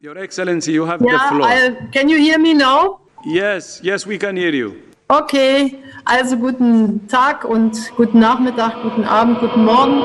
Your Excellency, you have the Yeah, floor. I, can you hear me now? Yes, yes, we can hear you. Okay, also guten Tag und guten Nachmittag, guten Abend, guten Morgen.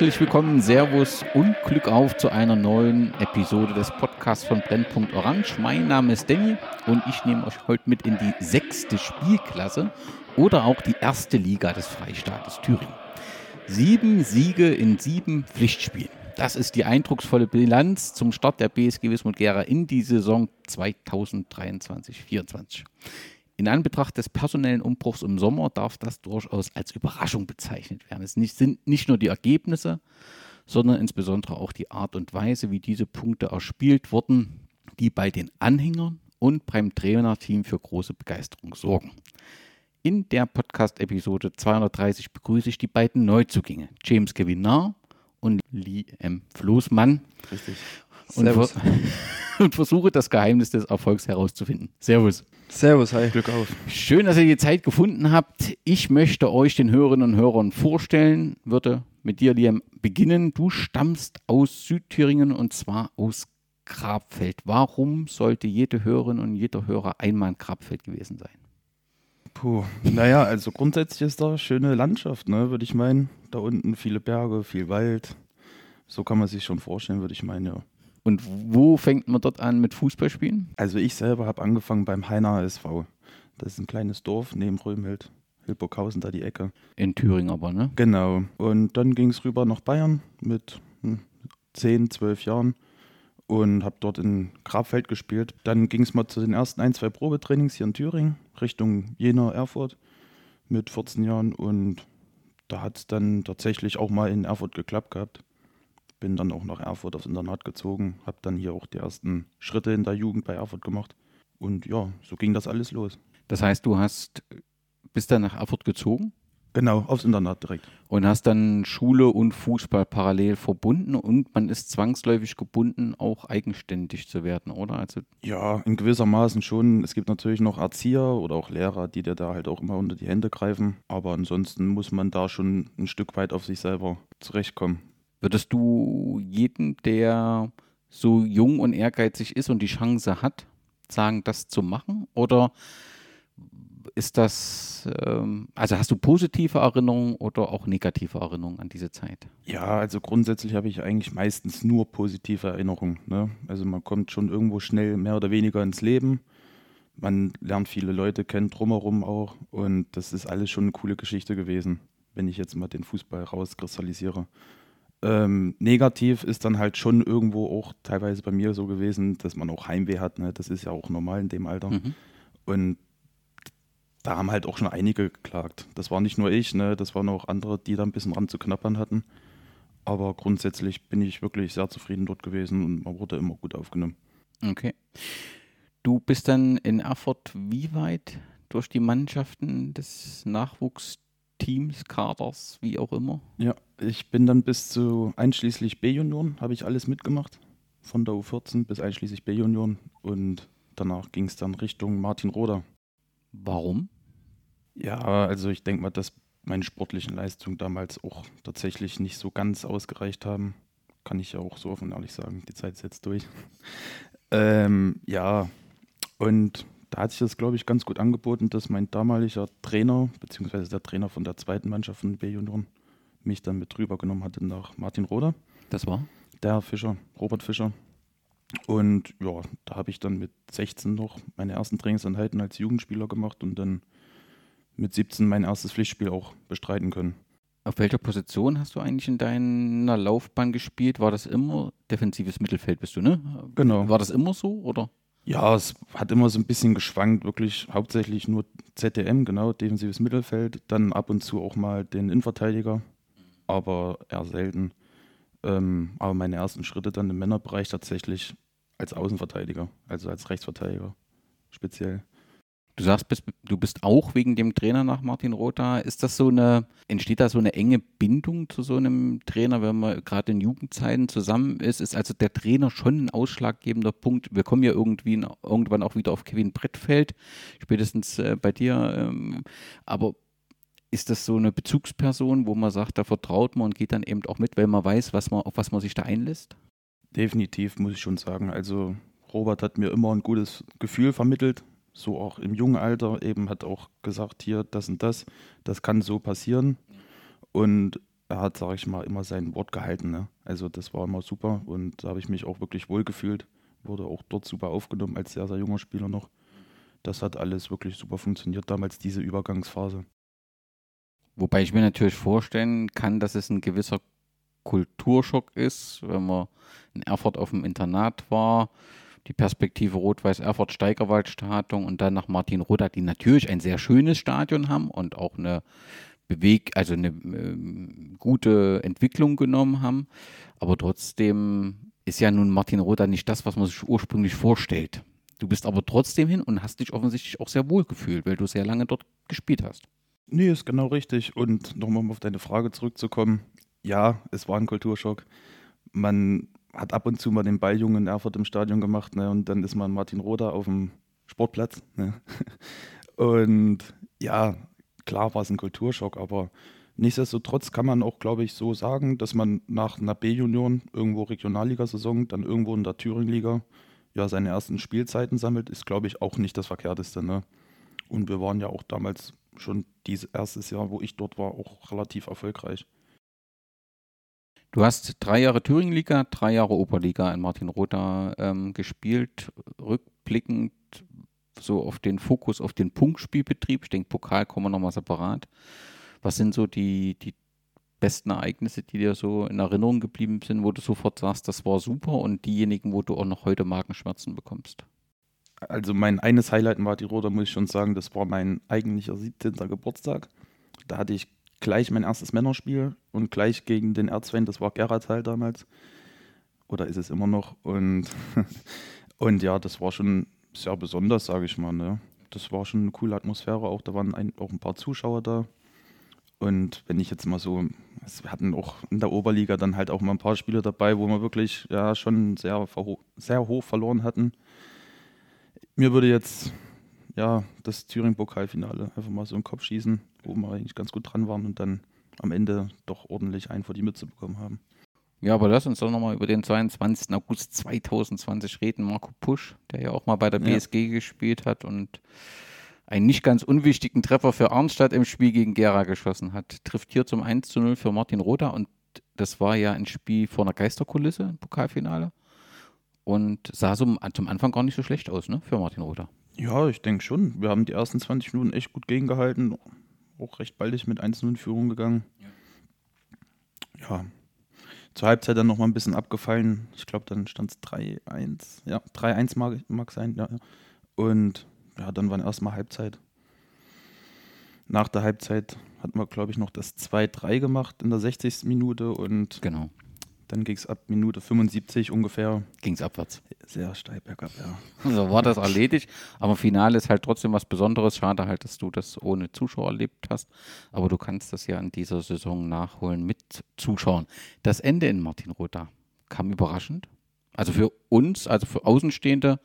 Herzlich willkommen, Servus und Glück auf zu einer neuen Episode des Podcasts von Brennpunkt Orange. Mein Name ist Danny und ich nehme euch heute mit in die sechste Spielklasse oder auch die erste Liga des Freistaates Thüringen. Sieben Siege in sieben Pflichtspielen. Das ist die eindrucksvolle Bilanz zum Start der BSG Wismut Gera in die Saison 2023-24. In Anbetracht des personellen Umbruchs im Sommer darf das durchaus als Überraschung bezeichnet werden. Es nicht, sind nicht nur die Ergebnisse, sondern insbesondere auch die Art und Weise, wie diese Punkte erspielt wurden, die bei den Anhängern und beim Trainerteam für große Begeisterung sorgen. In der Podcast-Episode 230 begrüße ich die beiden Neuzugänge, James Gewinar und Lee M. Floßmann. Richtig. Und, ver und versuche das Geheimnis des Erfolgs herauszufinden. Servus. Servus, hi. Glück auf. Schön, dass ihr die Zeit gefunden habt. Ich möchte euch den Hörerinnen und Hörern vorstellen, würde mit dir, Liam, beginnen. Du stammst aus Südthüringen und zwar aus Grabfeld. Warum sollte jede Hörerin und jeder Hörer einmal in Grabfeld gewesen sein? Puh. Naja, also grundsätzlich ist da schöne Landschaft, ne, würde ich meinen. Da unten viele Berge, viel Wald. So kann man sich schon vorstellen, würde ich meinen, ja. Und wo fängt man dort an mit Fußballspielen? Also ich selber habe angefangen beim Heiner SV. Das ist ein kleines Dorf neben Römhild. Hildburghausen, da die Ecke. In Thüringen aber, ne? Genau. Und dann ging es rüber nach Bayern mit hm, 10, 12 Jahren und habe dort in Grabfeld gespielt. Dann ging es mal zu den ersten ein, zwei Probetrainings hier in Thüringen, Richtung Jena, Erfurt mit 14 Jahren. Und da hat es dann tatsächlich auch mal in Erfurt geklappt gehabt. Bin dann auch nach Erfurt aufs Internat gezogen, habe dann hier auch die ersten Schritte in der Jugend bei Erfurt gemacht. Und ja, so ging das alles los. Das heißt, du hast bist dann nach Erfurt gezogen Genau, aufs Internat direkt. und hast dann Schule und Fußball parallel verbunden und man ist zwangsläufig gebunden, auch eigenständig zu werden, oder? Also Ja, in gewissermaßen schon. Es gibt natürlich noch Erzieher oder auch Lehrer, die dir da halt auch immer unter die Hände greifen. Aber ansonsten muss man da schon ein Stück weit auf sich selber zurechtkommen. Würdest du jedem, der so jung und ehrgeizig ist und die Chance hat, sagen, das zu machen? Oder ist das, ähm, also hast du positive Erinnerungen oder auch negative Erinnerungen an diese Zeit? Ja, also grundsätzlich habe ich eigentlich meistens nur positive Erinnerungen. Ne? Also man kommt schon irgendwo schnell mehr oder weniger ins Leben. Man lernt viele Leute kennen drumherum auch. Und das ist alles schon eine coole Geschichte gewesen, wenn ich jetzt mal den Fußball rauskristallisiere. Ähm, negativ ist dann halt schon irgendwo auch teilweise bei mir so gewesen, dass man auch Heimweh hat. Ne? Das ist ja auch normal in dem Alter. Mhm. Und da haben halt auch schon einige geklagt. Das war nicht nur ich, ne? das waren auch andere, die da ein bisschen ran zu knappern hatten. Aber grundsätzlich bin ich wirklich sehr zufrieden dort gewesen und man wurde immer gut aufgenommen. Okay. Du bist dann in Erfurt wie weit durch die Mannschaften des Nachwuchsteams, Kaders, wie auch immer? Ja, ich bin dann bis zu einschließlich B-Junioren, habe ich alles mitgemacht. Von der U14 bis einschließlich B-Junioren. Und danach ging es dann Richtung Martin Roder. Warum? Ja, also ich denke mal, dass meine sportlichen Leistungen damals auch tatsächlich nicht so ganz ausgereicht haben. Kann ich ja auch so offen ehrlich sagen. Die Zeit ist jetzt durch. ähm, ja, und da hat sich das, glaube ich, ganz gut angeboten, dass mein damaliger Trainer, beziehungsweise der Trainer von der zweiten Mannschaft von B-Junioren, mich dann mit rübergenommen hatte nach Martin Roder, Das war? der Fischer, Robert Fischer. Und ja, da habe ich dann mit 16 noch meine ersten Trainingseinheiten als Jugendspieler gemacht und dann mit 17 mein erstes Pflichtspiel auch bestreiten können. Auf welcher Position hast du eigentlich in deiner Laufbahn gespielt? War das immer defensives Mittelfeld bist du, ne? Genau. War das immer so oder? Ja, es hat immer so ein bisschen geschwankt, wirklich hauptsächlich nur ZDM, genau, defensives Mittelfeld, dann ab und zu auch mal den Innenverteidiger, aber eher selten. Ähm, aber meine ersten Schritte dann im Männerbereich tatsächlich als Außenverteidiger, also als Rechtsverteidiger speziell. Du sagst, du bist auch wegen dem Trainer nach Martin Rotha. Ist das so eine, entsteht da so eine enge Bindung zu so einem Trainer, wenn man gerade in Jugendzeiten zusammen ist? Ist also der Trainer schon ein ausschlaggebender Punkt? Wir kommen ja irgendwie irgendwann auch wieder auf Kevin Brettfeld, spätestens äh, bei dir. Ähm, aber ist das so eine Bezugsperson, wo man sagt, da vertraut man und geht dann eben auch mit, weil man weiß, was man, auf was man sich da einlässt? Definitiv, muss ich schon sagen. Also Robert hat mir immer ein gutes Gefühl vermittelt, so auch im jungen Alter eben hat auch gesagt, hier das und das, das kann so passieren. Und er hat, sage ich mal, immer sein Wort gehalten. Ne? Also das war immer super und da habe ich mich auch wirklich wohl gefühlt. Wurde auch dort super aufgenommen als sehr, sehr junger Spieler noch. Das hat alles wirklich super funktioniert damals, diese Übergangsphase. Wobei ich mir natürlich vorstellen kann, dass es ein gewisser Kulturschock ist, wenn man in Erfurt auf dem Internat war, die Perspektive Rot-Weiß-Erfurt Steigerwald-Stadion und dann nach Martin Roda, die natürlich ein sehr schönes Stadion haben und auch eine Beweg, also eine äh, gute Entwicklung genommen haben. Aber trotzdem ist ja nun Martin Roda nicht das, was man sich ursprünglich vorstellt. Du bist aber trotzdem hin und hast dich offensichtlich auch sehr wohl gefühlt, weil du sehr lange dort gespielt hast. Nee, ist genau richtig. Und nochmal um auf deine Frage zurückzukommen. Ja, es war ein Kulturschock. Man hat ab und zu mal den Balljungen in Erfurt im Stadion gemacht ne, und dann ist man Martin Roda auf dem Sportplatz. Ne. Und ja, klar war es ein Kulturschock, aber nichtsdestotrotz kann man auch, glaube ich, so sagen, dass man nach einer B-Union irgendwo Regionalligasaison, dann irgendwo in der Thüringenliga ja seine ersten Spielzeiten sammelt, ist, glaube ich, auch nicht das Verkehrteste. Ne? Und wir waren ja auch damals schon dieses erstes Jahr, wo ich dort war, auch relativ erfolgreich. Du hast drei Jahre Thüringenliga, drei Jahre Oberliga in Martin Rother ähm, gespielt. Rückblickend so auf den Fokus auf den Punktspielbetrieb. Ich denke, Pokal kommen wir nochmal separat. Was sind so die, die besten Ereignisse, die dir so in Erinnerung geblieben sind, wo du sofort sagst, das war super und diejenigen, wo du auch noch heute Magenschmerzen bekommst? Also mein eines Highlight in Martin Rother, muss ich schon sagen, das war mein eigentlicher 17. Geburtstag. Da hatte ich gleich mein erstes Männerspiel und gleich gegen den Erzfeind, das war Geratal damals. Oder ist es immer noch. Und, und ja, das war schon sehr besonders, sage ich mal. Ne? Das war schon eine coole Atmosphäre auch. Da waren ein, auch ein paar Zuschauer da. Und wenn ich jetzt mal so, wir hatten auch in der Oberliga dann halt auch mal ein paar Spiele dabei, wo wir wirklich ja schon sehr, sehr hoch verloren hatten. Mir würde jetzt ja das Thüringen-Pokalfinale einfach mal so im Kopf schießen wo wir eigentlich ganz gut dran waren und dann am Ende doch ordentlich einen vor die Mütze bekommen haben. Ja, aber lass uns doch nochmal über den 22. August 2020 reden. Marco Pusch, der ja auch mal bei der BSG ja. gespielt hat und einen nicht ganz unwichtigen Treffer für Arnstadt im Spiel gegen Gera geschossen hat. Trifft hier zum 1 zu 0 für Martin Rotha und das war ja ein Spiel vor einer Geisterkulisse im Pokalfinale und sah so zum Anfang gar nicht so schlecht aus, ne, für Martin Rotha. Ja, ich denke schon. Wir haben die ersten 20 Minuten echt gut gegengehalten auch recht baldig mit 1 in Führung gegangen. Ja. ja. Zur Halbzeit dann nochmal ein bisschen abgefallen. Ich glaube, dann stand es 3-1. Ja, 3-1 mag, mag sein. Ja. Und ja, dann war erstmal Halbzeit. Nach der Halbzeit hatten wir, glaube ich, noch das 2-3 gemacht in der 60. Minute und genau. Dann ging es ab Minute 75 ungefähr. Ging es abwärts. Sehr steil bergab, ja. So war das erledigt. Aber Finale ist halt trotzdem was Besonderes. Schade halt, dass du das ohne Zuschauer erlebt hast. Aber du kannst das ja in dieser Saison nachholen mit Zuschauern. Das Ende in Martin Rotha kam überraschend. Also für uns, also für Außenstehende,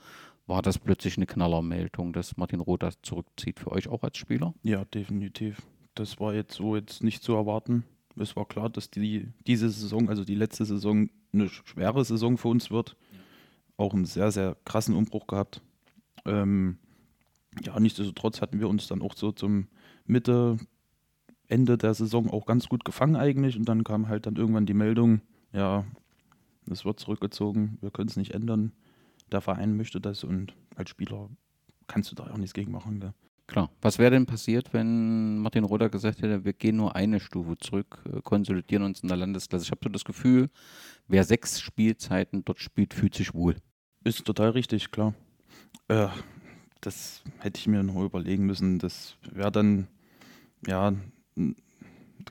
war das plötzlich eine Knallermeldung, dass Martin Rotha zurückzieht. Für euch auch als Spieler? Ja, definitiv. Das war jetzt so jetzt nicht zu erwarten es war klar, dass die, diese Saison, also die letzte Saison, eine schwere Saison für uns wird. Ja. Auch einen sehr, sehr krassen Umbruch gehabt. Ähm, ja, nichtsdestotrotz hatten wir uns dann auch so zum Mitte, Ende der Saison auch ganz gut gefangen eigentlich. Und dann kam halt dann irgendwann die Meldung, ja, es wird zurückgezogen, wir können es nicht ändern. Der Verein möchte das und als Spieler kannst du da auch nichts gegen machen. Gell? Klar. Was wäre denn passiert, wenn Martin Roder gesagt hätte, wir gehen nur eine Stufe zurück, äh, konsolidieren uns in der Landesklasse? Ich habe so das Gefühl, wer sechs Spielzeiten dort spielt, fühlt sich wohl. Ist total richtig, klar. Äh, das hätte ich mir noch überlegen müssen. Das wäre dann, ja,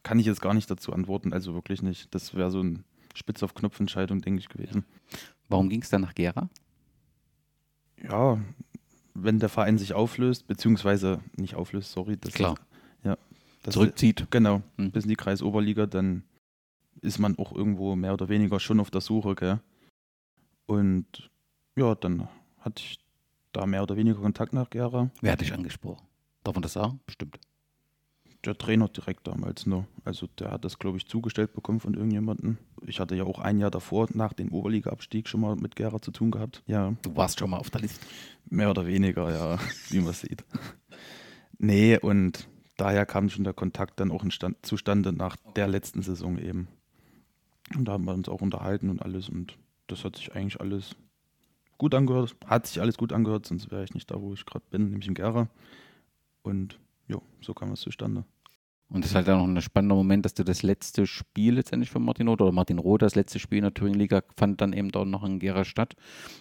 kann ich jetzt gar nicht dazu antworten, also wirklich nicht. Das wäre so ein Spitz auf Knopf-Entscheidung, denke ich, gewesen. Warum ging es dann nach Gera? Ja, wenn der Verein sich auflöst, beziehungsweise nicht auflöst, sorry. Das Klar. ja. Das Zurückzieht. Genau, Hm. bis in die Kreisoberliga, dann ist man auch irgendwo mehr oder weniger schon auf der Suche, gell? Und ja, dann hatte ich da mehr oder weniger Kontakt nach Gera. Wer hat dich angesprochen? Darf man das sagen? Bestimmt. Der Trainer direkt damals nur. Also der hat das, glaube ich, zugestellt bekommen von irgendjemandem. Ich hatte ja auch ein Jahr davor, nach dem Oberliga-Abstieg, schon mal mit Gera zu tun gehabt. Ja, Du warst schon mal auf der Liste. mehr oder weniger, ja, wie man sieht. Nee, und daher kam schon der Kontakt dann auch instand, zustande nach der letzten Saison eben. Und da haben wir uns auch unterhalten und alles und das hat sich eigentlich alles gut angehört. Hat sich alles gut angehört, sonst wäre ich nicht da, wo ich gerade bin, nämlich in Gera. Und ja, so kam es zustande. Und das ist halt auch noch ein spannender Moment, dass du das letzte Spiel letztendlich von Martin Roth oder Martin Roth, das letzte Spiel in der Thüringen-Liga, fand dann eben dort noch in Gera statt.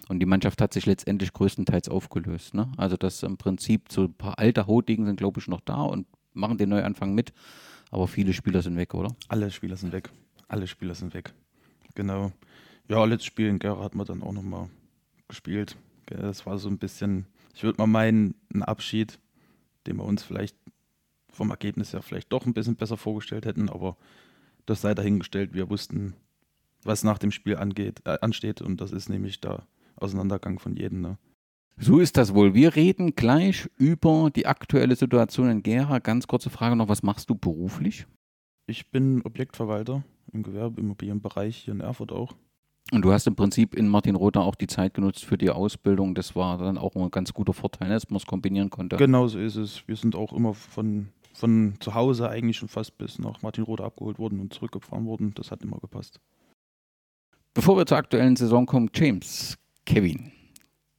Und die Mannschaft hat sich letztendlich größtenteils aufgelöst. Ne? Also, dass im Prinzip so ein paar alte Hautigen sind, glaube ich, noch da und machen den Neuanfang mit. Aber viele Spieler sind weg, oder? Alle Spieler sind weg. Alle Spieler sind weg. Genau. Ja, letztes Spiel in Gera hat man dann auch nochmal gespielt. Das war so ein bisschen, ich würde mal meinen, ein Abschied, den wir uns vielleicht vom Ergebnis her vielleicht doch ein bisschen besser vorgestellt hätten, aber das sei dahingestellt. Wir wussten, was nach dem Spiel angeht, äh, ansteht und das ist nämlich der Auseinandergang von jedem. Ne? So ist das wohl. Wir reden gleich über die aktuelle Situation in Gera. Ganz kurze Frage noch, was machst du beruflich? Ich bin Objektverwalter im Gewerbeimmobilienbereich hier in Erfurt auch. Und du hast im Prinzip in Martin Rother auch die Zeit genutzt für die Ausbildung. Das war dann auch ein ganz guter Vorteil, dass man es kombinieren konnte. Genau so ist es. Wir sind auch immer von, von zu Hause eigentlich schon fast bis nach Martinrode abgeholt worden und zurückgefahren worden. Das hat immer gepasst. Bevor wir zur aktuellen Saison kommen, James, Kevin,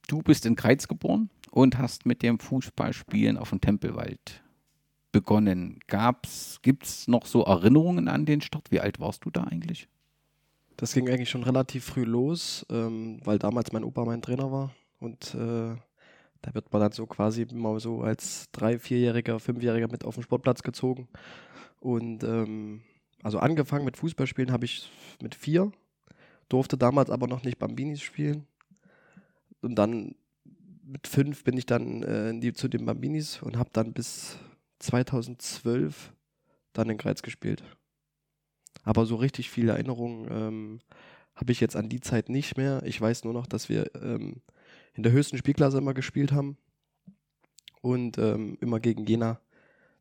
du bist in Kreiz geboren und hast mit dem Fußballspielen auf dem Tempelwald begonnen. Gab's, gibt's noch so Erinnerungen an den Start? Wie alt warst du da eigentlich? Das ging eigentlich schon relativ früh los, ähm, weil damals mein Opa mein Trainer war. Und äh, da wird man dann so quasi mal so als drei-, vierjähriger, fünfjähriger mit auf den Sportplatz gezogen. Und ähm, also angefangen mit Fußballspielen habe ich mit vier, durfte damals aber noch nicht Bambinis spielen. Und dann mit fünf bin ich dann äh, die, zu den Bambinis und habe dann bis 2012 dann in Greiz gespielt. Aber so richtig viele Erinnerungen ähm, habe ich jetzt an die Zeit nicht mehr. Ich weiß nur noch, dass wir ähm, in der höchsten Spielklasse immer gespielt haben und ähm, immer gegen Jena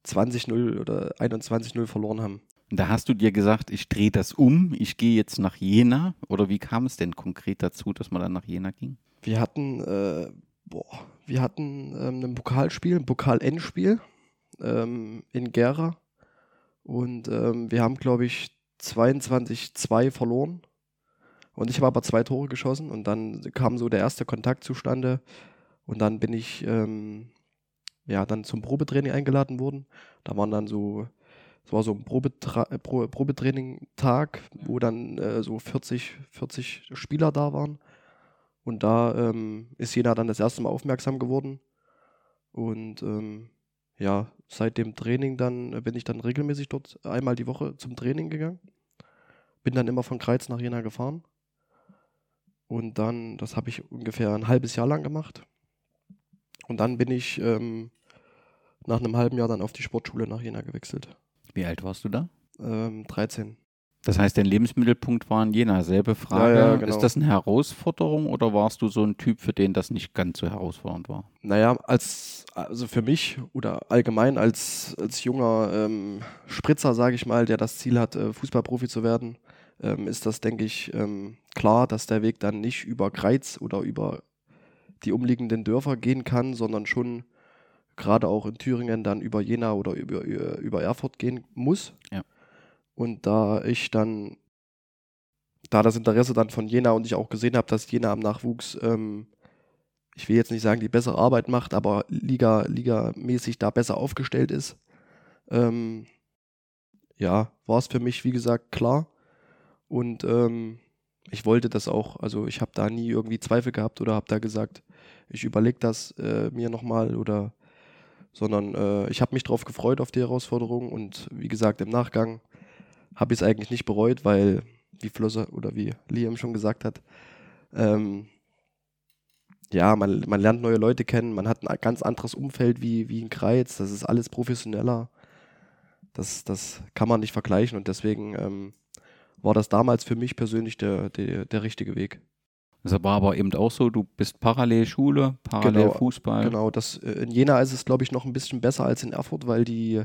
20-0 oder 21-0 verloren haben. Da hast du dir gesagt, ich drehe das um, ich gehe jetzt nach Jena. Oder wie kam es denn konkret dazu, dass man dann nach Jena ging? Wir hatten, äh, boah, wir hatten ähm, ein Pokalspiel, ein Pokal-Endspiel ähm, in Gera. Und ähm, wir haben, glaube ich, 22-2 verloren. Und ich habe aber zwei Tore geschossen und dann kam so der erste Kontakt zustande. Und dann bin ich ähm, ja dann zum Probetraining eingeladen worden. Da waren dann so, es war so ein Probetra äh, Pro Probetraining-Tag, wo dann äh, so 40, 40 Spieler da waren. Und da ähm, ist Jena dann das erste Mal aufmerksam geworden. Und ähm, ja, seit dem Training dann bin ich dann regelmäßig dort einmal die Woche zum Training gegangen. Bin dann immer von Kreiz nach Jena gefahren. Und dann, das habe ich ungefähr ein halbes Jahr lang gemacht. Und dann bin ich ähm, nach einem halben Jahr dann auf die Sportschule nach Jena gewechselt. Wie alt warst du da? Ähm, 13. Das heißt, dein Lebensmittelpunkt war in Jena. Selbe Frage. Ja, ja, genau. Ist das eine Herausforderung oder warst du so ein Typ, für den das nicht ganz so herausfordernd war? Naja, als, also für mich oder allgemein als, als junger ähm, Spritzer, sage ich mal, der das Ziel hat, äh, Fußballprofi zu werden, ähm, ist das, denke ich, ähm, klar, dass der Weg dann nicht über Greiz oder über die umliegenden Dörfer gehen kann, sondern schon gerade auch in Thüringen dann über Jena oder über, über, über Erfurt gehen muss. Ja. Und da ich dann, da das Interesse dann von Jena und ich auch gesehen habe, dass Jena am Nachwuchs ähm, ich will jetzt nicht sagen, die bessere Arbeit macht, aber Liga, Liga-mäßig da besser aufgestellt ist. Ähm, ja, war es für mich, wie gesagt, klar. Und ähm, ich wollte das auch, also ich habe da nie irgendwie Zweifel gehabt oder habe da gesagt, ich überlege das äh, mir nochmal oder, sondern äh, ich habe mich drauf gefreut auf die Herausforderung und wie gesagt, im Nachgang habe ich es eigentlich nicht bereut, weil, wie Flosse oder wie Liam schon gesagt hat, ähm, ja, man, man lernt neue Leute kennen, man hat ein ganz anderes Umfeld wie, wie in Kreiz, das ist alles professioneller. Das, das kann man nicht vergleichen und deswegen ähm, war das damals für mich persönlich der, der, der richtige Weg. Das war aber eben auch so, du bist parallel Schule, parallel Genau, Fußball. Genau, das, äh, in Jena ist es, glaube ich, noch ein bisschen besser als in Erfurt, weil die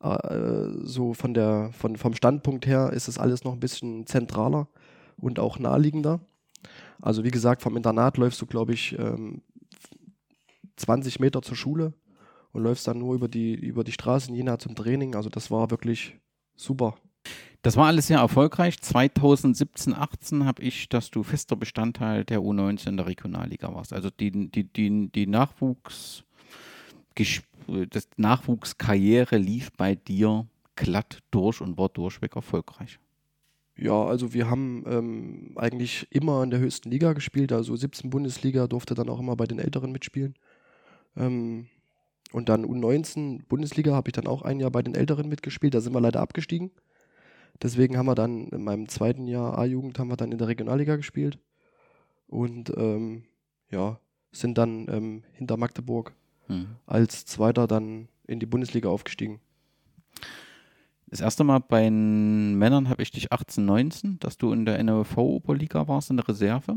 äh, so von der, von, vom Standpunkt her ist es alles noch ein bisschen zentraler und auch naheliegender. Also wie gesagt, vom Internat läufst du, glaube ich, ähm, 20 Meter zur Schule und läufst dann nur über die, über die Straße in Jena zum Training. Also das war wirklich super. Das war alles sehr erfolgreich. 2017, 18 habe ich, dass du fester Bestandteil der U19 in der Regionalliga warst. Also die, die, die, die Nachwuchs, das Nachwuchskarriere lief bei dir glatt durch und war durchweg erfolgreich. Ja, also wir haben ähm, eigentlich immer in der höchsten Liga gespielt, also 17 Bundesliga durfte dann auch immer bei den Älteren mitspielen. Ähm, und dann U19 Bundesliga habe ich dann auch ein Jahr bei den Älteren mitgespielt, da sind wir leider abgestiegen. Deswegen haben wir dann in meinem zweiten Jahr A-Jugend haben wir dann in der Regionalliga gespielt und ähm, ja, sind dann ähm, hinter Magdeburg Mhm. als Zweiter dann in die Bundesliga aufgestiegen. Das erste Mal bei den Männern habe ich dich 18, 19, dass du in der NOV-Oberliga warst, in der Reserve.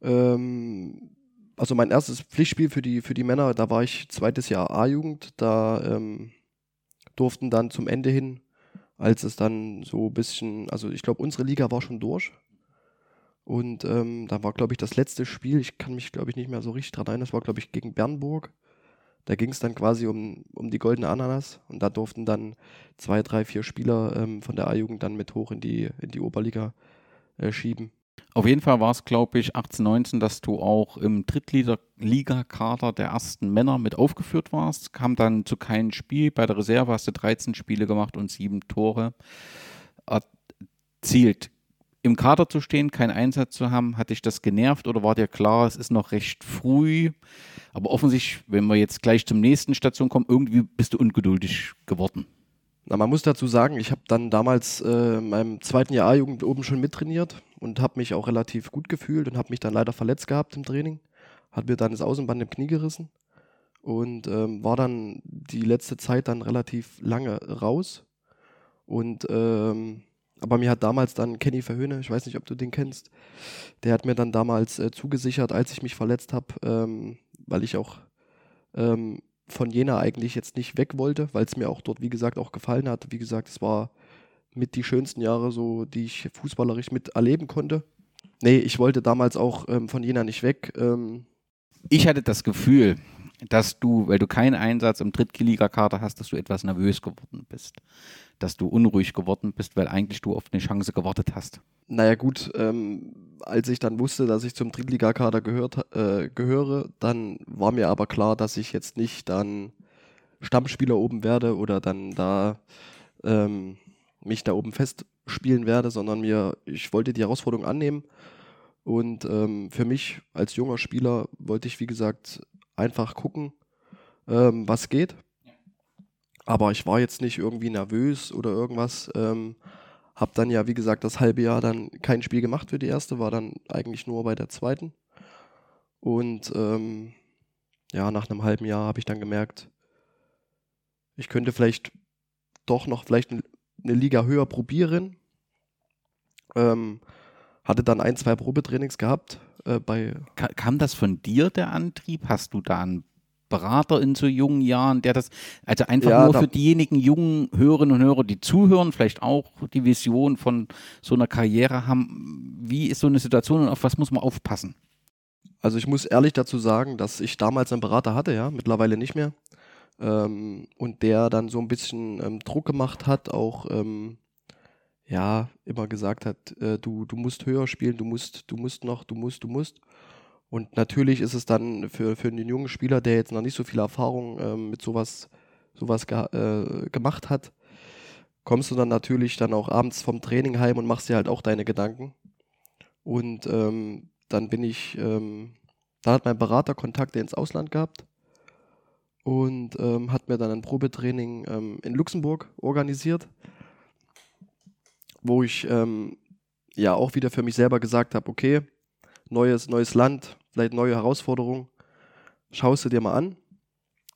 Ähm, also mein erstes Pflichtspiel für die, für die Männer, da war ich zweites Jahr A-Jugend, da ähm, durften dann zum Ende hin, als es dann so ein bisschen, also ich glaube, unsere Liga war schon durch. Und ähm, da war, glaube ich, das letzte Spiel, ich kann mich, glaube ich, nicht mehr so richtig dran erinnern, das war, glaube ich, gegen Bernburg. Da ging es dann quasi um, um die goldene Ananas und da durften dann zwei, drei, vier Spieler ähm, von der A-Jugend dann mit hoch in die, in die Oberliga äh, schieben. Auf jeden Fall war es, glaube ich, 18, 19, dass du auch im Drittliga-Kader der ersten Männer mit aufgeführt warst. Kam dann zu keinem Spiel. Bei der Reserve hast du 13 Spiele gemacht und sieben Tore erzielt. Im Kader zu stehen, keinen Einsatz zu haben, hat dich das genervt oder war dir klar, es ist noch recht früh? Aber offensichtlich, wenn wir jetzt gleich zum nächsten Station kommen, irgendwie bist du ungeduldig geworden. Na, man muss dazu sagen, ich habe dann damals äh, in meinem zweiten Jahr A-Jugend oben schon mittrainiert und habe mich auch relativ gut gefühlt und habe mich dann leider verletzt gehabt im Training. Hat mir dann das Außenband im Knie gerissen und ähm, war dann die letzte Zeit dann relativ lange raus. Und ähm, aber mir hat damals dann Kenny Verhöhne, ich weiß nicht, ob du den kennst, der hat mir dann damals äh, zugesichert, als ich mich verletzt habe, ähm, weil ich auch ähm, von Jena eigentlich jetzt nicht weg wollte, weil es mir auch dort, wie gesagt, auch gefallen hat. Wie gesagt, es war mit die schönsten Jahre, so, die ich fußballerisch mit erleben konnte. Nee, ich wollte damals auch ähm, von Jena nicht weg. Ähm, Ich hatte das Gefühl, dass du, weil du keinen Einsatz im Drittliga-Kader hast, dass du etwas nervös geworden bist. Dass du unruhig geworden bist, weil eigentlich du auf eine Chance gewartet hast. naja, gut, ähm, als ich dann wusste, dass ich zum Drittligakader äh, gehöre, dann war mir aber klar, dass ich jetzt nicht dann Stammspieler oben werde oder dann da ähm, mich da oben festspielen werde, sondern mir, ich wollte die Herausforderung annehmen. Und ähm, für mich als junger Spieler wollte ich, wie gesagt, einfach gucken, ähm, was geht. Aber ich war jetzt nicht irgendwie nervös oder irgendwas. Ähm, hab dann ja, wie gesagt, das halbe Jahr dann kein Spiel gemacht für die erste, war dann eigentlich nur bei der zweiten. Und ähm, ja, nach einem halben Jahr habe ich dann gemerkt, ich könnte vielleicht doch noch vielleicht eine Liga höher probieren. Ähm, hatte dann ein, zwei Probetrainings gehabt äh, bei Ka kam das von dir, der Antrieb? Hast du da einen Berater in so jungen Jahren, der das, also einfach Ja, nur für diejenigen jungen Hörerinnen und Hörer, die zuhören, vielleicht auch die Vision von so einer Karriere haben, wie ist so eine Situation und auf was muss man aufpassen? Also ich muss ehrlich dazu sagen, dass ich damals einen Berater hatte, ja, mittlerweile nicht mehr. Ähm, und der dann so ein bisschen ähm, Druck gemacht hat, auch ähm, ja, immer gesagt hat, äh, du, du musst höher spielen, du musst, du musst noch, du musst, du musst. Und natürlich ist es dann für, für einen jungen Spieler, der jetzt noch nicht so viel Erfahrung ähm, mit sowas, sowas ge äh, gemacht hat, kommst du dann natürlich dann auch abends vom Training heim und machst dir halt auch deine Gedanken. Und ähm, dann bin ich, ähm, da hat mein Berater Kontakte ins Ausland gehabt und ähm, hat mir dann ein Probetraining ähm, in Luxemburg organisiert, wo ich ähm, ja auch wieder für mich selber gesagt habe, okay, neues, neues Land, vielleicht neue Herausforderung. Schaust du dir mal an.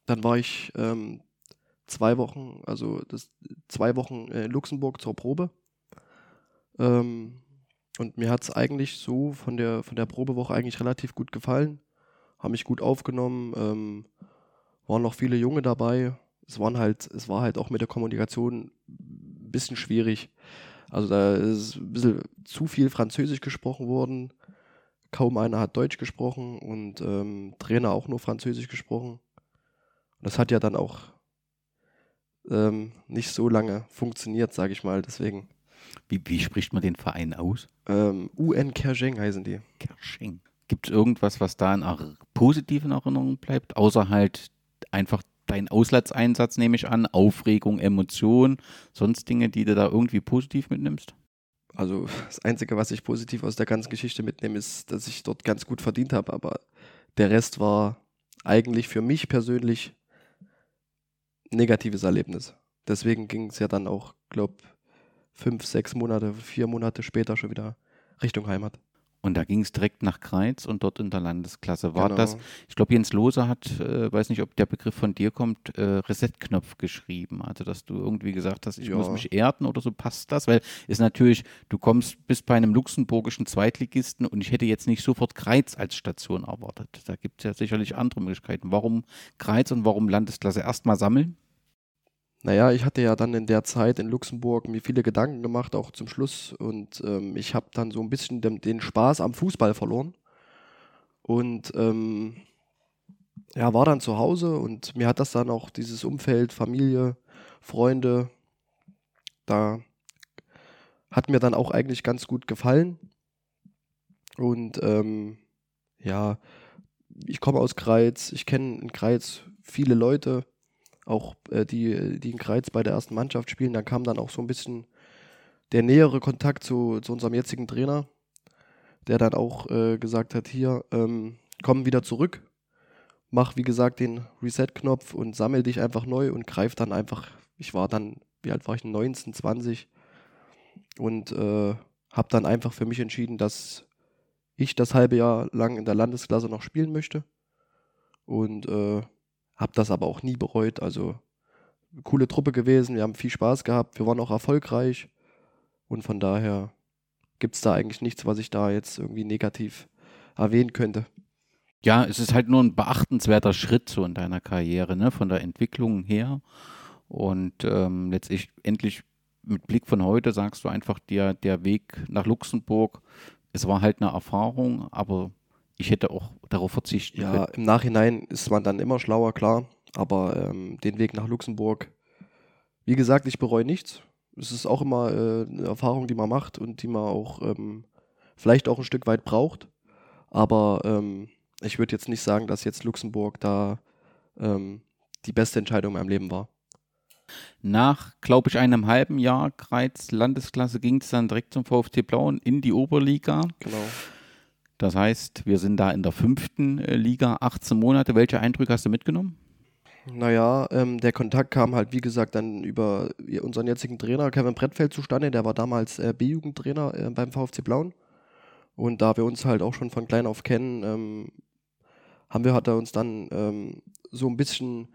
Dann war ich ähm, zwei Wochen, also das, zwei Wochen in Luxemburg zur Probe. Ähm, und mir hat es eigentlich so von der, von der Probewoche eigentlich relativ gut gefallen. Haben mich gut aufgenommen. Ähm, waren noch viele Junge dabei. Es waren halt, es war halt auch mit der Kommunikation ein bisschen schwierig. Also da ist ein bisschen zu viel Französisch gesprochen worden. Kaum einer hat Deutsch gesprochen und ähm, Trainer auch nur Französisch gesprochen. Und das hat ja dann auch ähm, nicht so lange funktioniert, sage ich mal. Deswegen Wie, wie spricht man den Verein aus? ähm, UN Kersheng heißen die. Kersching. Gibt es irgendwas, was da in positiven Erinnerung bleibt, außer halt einfach dein Auslandseinsatz, nehme ich an, Aufregung, Emotion, sonst Dinge, die du da irgendwie positiv mitnimmst? Also das Einzige, was ich positiv aus der ganzen Geschichte mitnehme, ist, dass ich dort ganz gut verdient habe. Aber der Rest war eigentlich für mich persönlich negatives Erlebnis. Deswegen ging es ja dann auch, glaube fünf, sechs Monate, vier Monate später schon wieder Richtung Heimat. Und da ging es direkt nach Kreiz und dort in der Landesklasse. War Genau. das, ich glaube, Jens Lose hat, äh, weiß nicht, ob der Begriff von dir kommt, äh, Reset-Knopf geschrieben. Also, dass du irgendwie gesagt hast, ich Ja. muss mich erden oder so, passt das? Weil ist natürlich, du kommst bis bei einem luxemburgischen Zweitligisten und ich hätte jetzt nicht sofort Kreiz als Station erwartet. Da gibt es ja sicherlich andere Möglichkeiten. Warum Kreiz und warum Landesklasse? Erstmal sammeln? Naja, ich hatte ja dann in der Zeit in Luxemburg mir viele Gedanken gemacht, auch zum Schluss. Und ähm, ich habe dann so ein bisschen den, den Spaß am Fußball verloren. Und ähm, ja, war dann zu Hause und mir hat das dann auch dieses Umfeld, Familie, Freunde, da hat mir dann auch eigentlich ganz gut gefallen. Und ähm, ja, ich komme aus Greiz, ich kenne in Greiz viele Leute, auch äh, die, die in Greiz bei der ersten Mannschaft spielen. Dann kam dann auch so ein bisschen der nähere Kontakt zu, zu unserem jetzigen Trainer, der dann auch äh, gesagt hat, hier, ähm, komm wieder zurück, mach wie gesagt den Reset-Knopf und sammel dich einfach neu und greif dann einfach, ich war dann, wie alt war ich, 19, 20 und äh, habe dann einfach für mich entschieden, dass ich das halbe Jahr lang in der Landesklasse noch spielen möchte und äh, habe das aber auch nie bereut. Also coole Truppe gewesen, wir haben viel Spaß gehabt, wir waren auch erfolgreich und von daher gibt es da eigentlich nichts, was ich da jetzt irgendwie negativ erwähnen könnte. Ja, es ist halt nur ein beachtenswerter Schritt so in deiner Karriere, ne? von der Entwicklung her. Und ähm, letztlich endlich mit Blick von heute sagst du einfach, der, der Weg nach Luxemburg, es war halt eine Erfahrung, aber ich hätte auch darauf verzichten Ja, können. im Nachhinein ist man dann immer schlauer, klar, aber ähm, den Weg nach Luxemburg, wie gesagt, ich bereue nichts. Es ist auch immer äh, eine Erfahrung, die man macht und die man auch ähm, vielleicht auch ein Stück weit braucht. Aber ähm, ich würde jetzt nicht sagen, dass jetzt Luxemburg da ähm, die beste Entscheidung in meinem Leben war. Nach, glaube ich, einem halben Jahr Greiz Landesklasse ging es dann direkt zum VfC Blauen in die Oberliga. Genau. Das heißt, wir sind da in der fünften äh, Liga, 18 Monate. Welche Eindrücke hast du mitgenommen? Naja, ähm, der Kontakt kam halt, wie gesagt, dann über unseren jetzigen Trainer Kevin Brettfeld zustande. Der war damals äh, B-Jugendtrainer äh, beim VfC Blauen. Und da wir uns halt auch schon von klein auf kennen, ähm, haben wir, hat er uns dann ähm, so ein bisschen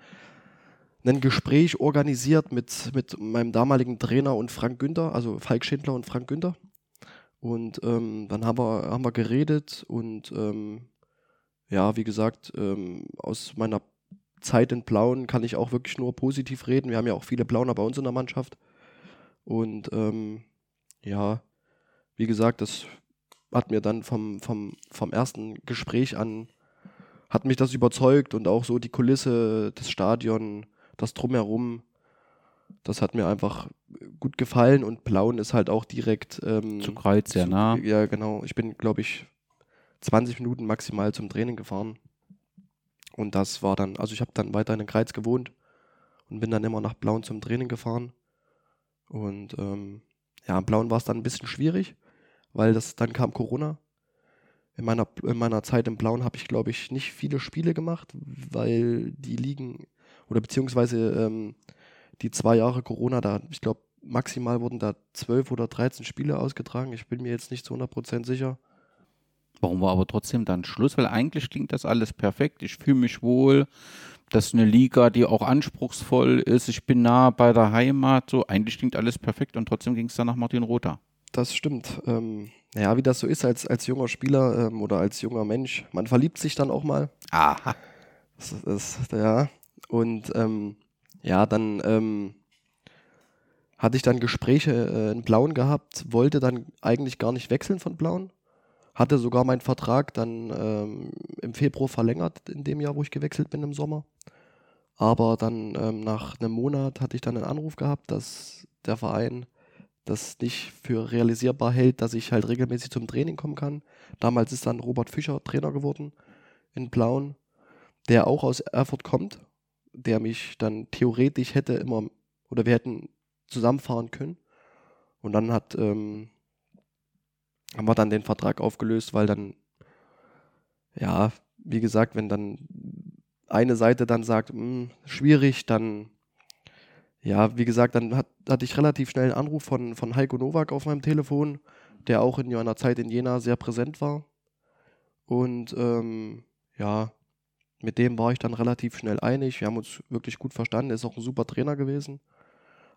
ein Gespräch organisiert mit, mit meinem damaligen Trainer und Frank Günther, also Falk Schindler und Frank Günther. Und ähm, dann haben wir, haben wir geredet und ähm, ja, wie gesagt, ähm, aus meiner Zeit in Blauen kann ich auch wirklich nur positiv reden. Wir haben ja auch viele Blauner bei uns in der Mannschaft. Und ähm, ja, wie gesagt, das hat mir dann vom, vom, vom ersten Gespräch an, hat mich das überzeugt und auch so die Kulisse, das Stadion, das Drumherum, das hat mir einfach gut gefallen und Blauen ist halt auch direkt ähm, Zu Kreuz sehr zu- nah. Ja, genau. Ich bin, glaube ich, 20 Minuten maximal zum Training gefahren. Und das war dann, also ich habe dann weiterhin in Greiz gewohnt und bin dann immer nach Blauen zum Training gefahren. Und ähm, ja, in Blauen war es dann ein bisschen schwierig, weil das dann kam Corona. In meiner, in meiner Zeit im Blauen habe ich, glaube ich, nicht viele Spiele gemacht, weil die liegen, oder beziehungsweise ähm, die zwei Jahre Corona, da, ich glaube, maximal wurden da 12 oder 13 Spiele ausgetragen. Ich bin mir jetzt nicht zu 100% sicher. Warum war aber trotzdem dann Schluss? Weil eigentlich klingt das alles perfekt. Ich fühle mich wohl. Das ist eine Liga, die auch anspruchsvoll ist. Ich bin nah bei der Heimat. So, eigentlich klingt alles perfekt und trotzdem ging es dann nach Martin Rother. Das stimmt. Ähm, ja, wie das so ist als, als junger Spieler ähm, oder als junger Mensch. Man verliebt sich dann auch mal. Aha. Das, das, ja. Und ähm, ja, dann ähm, hatte ich dann Gespräche äh, in Blauen gehabt, wollte dann eigentlich gar nicht wechseln von Blauen. Hatte sogar meinen Vertrag dann ähm, im Februar verlängert, in dem Jahr, wo ich gewechselt bin im Sommer. Aber dann ähm, nach einem Monat hatte ich dann einen Anruf gehabt, dass der Verein das nicht für realisierbar hält, dass ich halt regelmäßig zum Training kommen kann. Damals ist dann Robert Fischer Trainer geworden in Plauen, der auch aus Erfurt kommt, der mich dann theoretisch hätte immer, oder wir hätten zusammenfahren können. Und dann hat, ähm, haben wir dann den Vertrag aufgelöst, weil dann, ja, wie gesagt, wenn dann eine Seite dann sagt, mh, hm, schwierig, dann ja, wie gesagt, dann hat, hatte ich relativ schnell einen Anruf von, von Heiko Nowak auf meinem Telefon, der auch in meiner Zeit in Jena sehr präsent war. Und ähm, ja, mit dem war ich dann relativ schnell einig. Wir haben uns wirklich gut verstanden. Er ist auch ein super Trainer gewesen.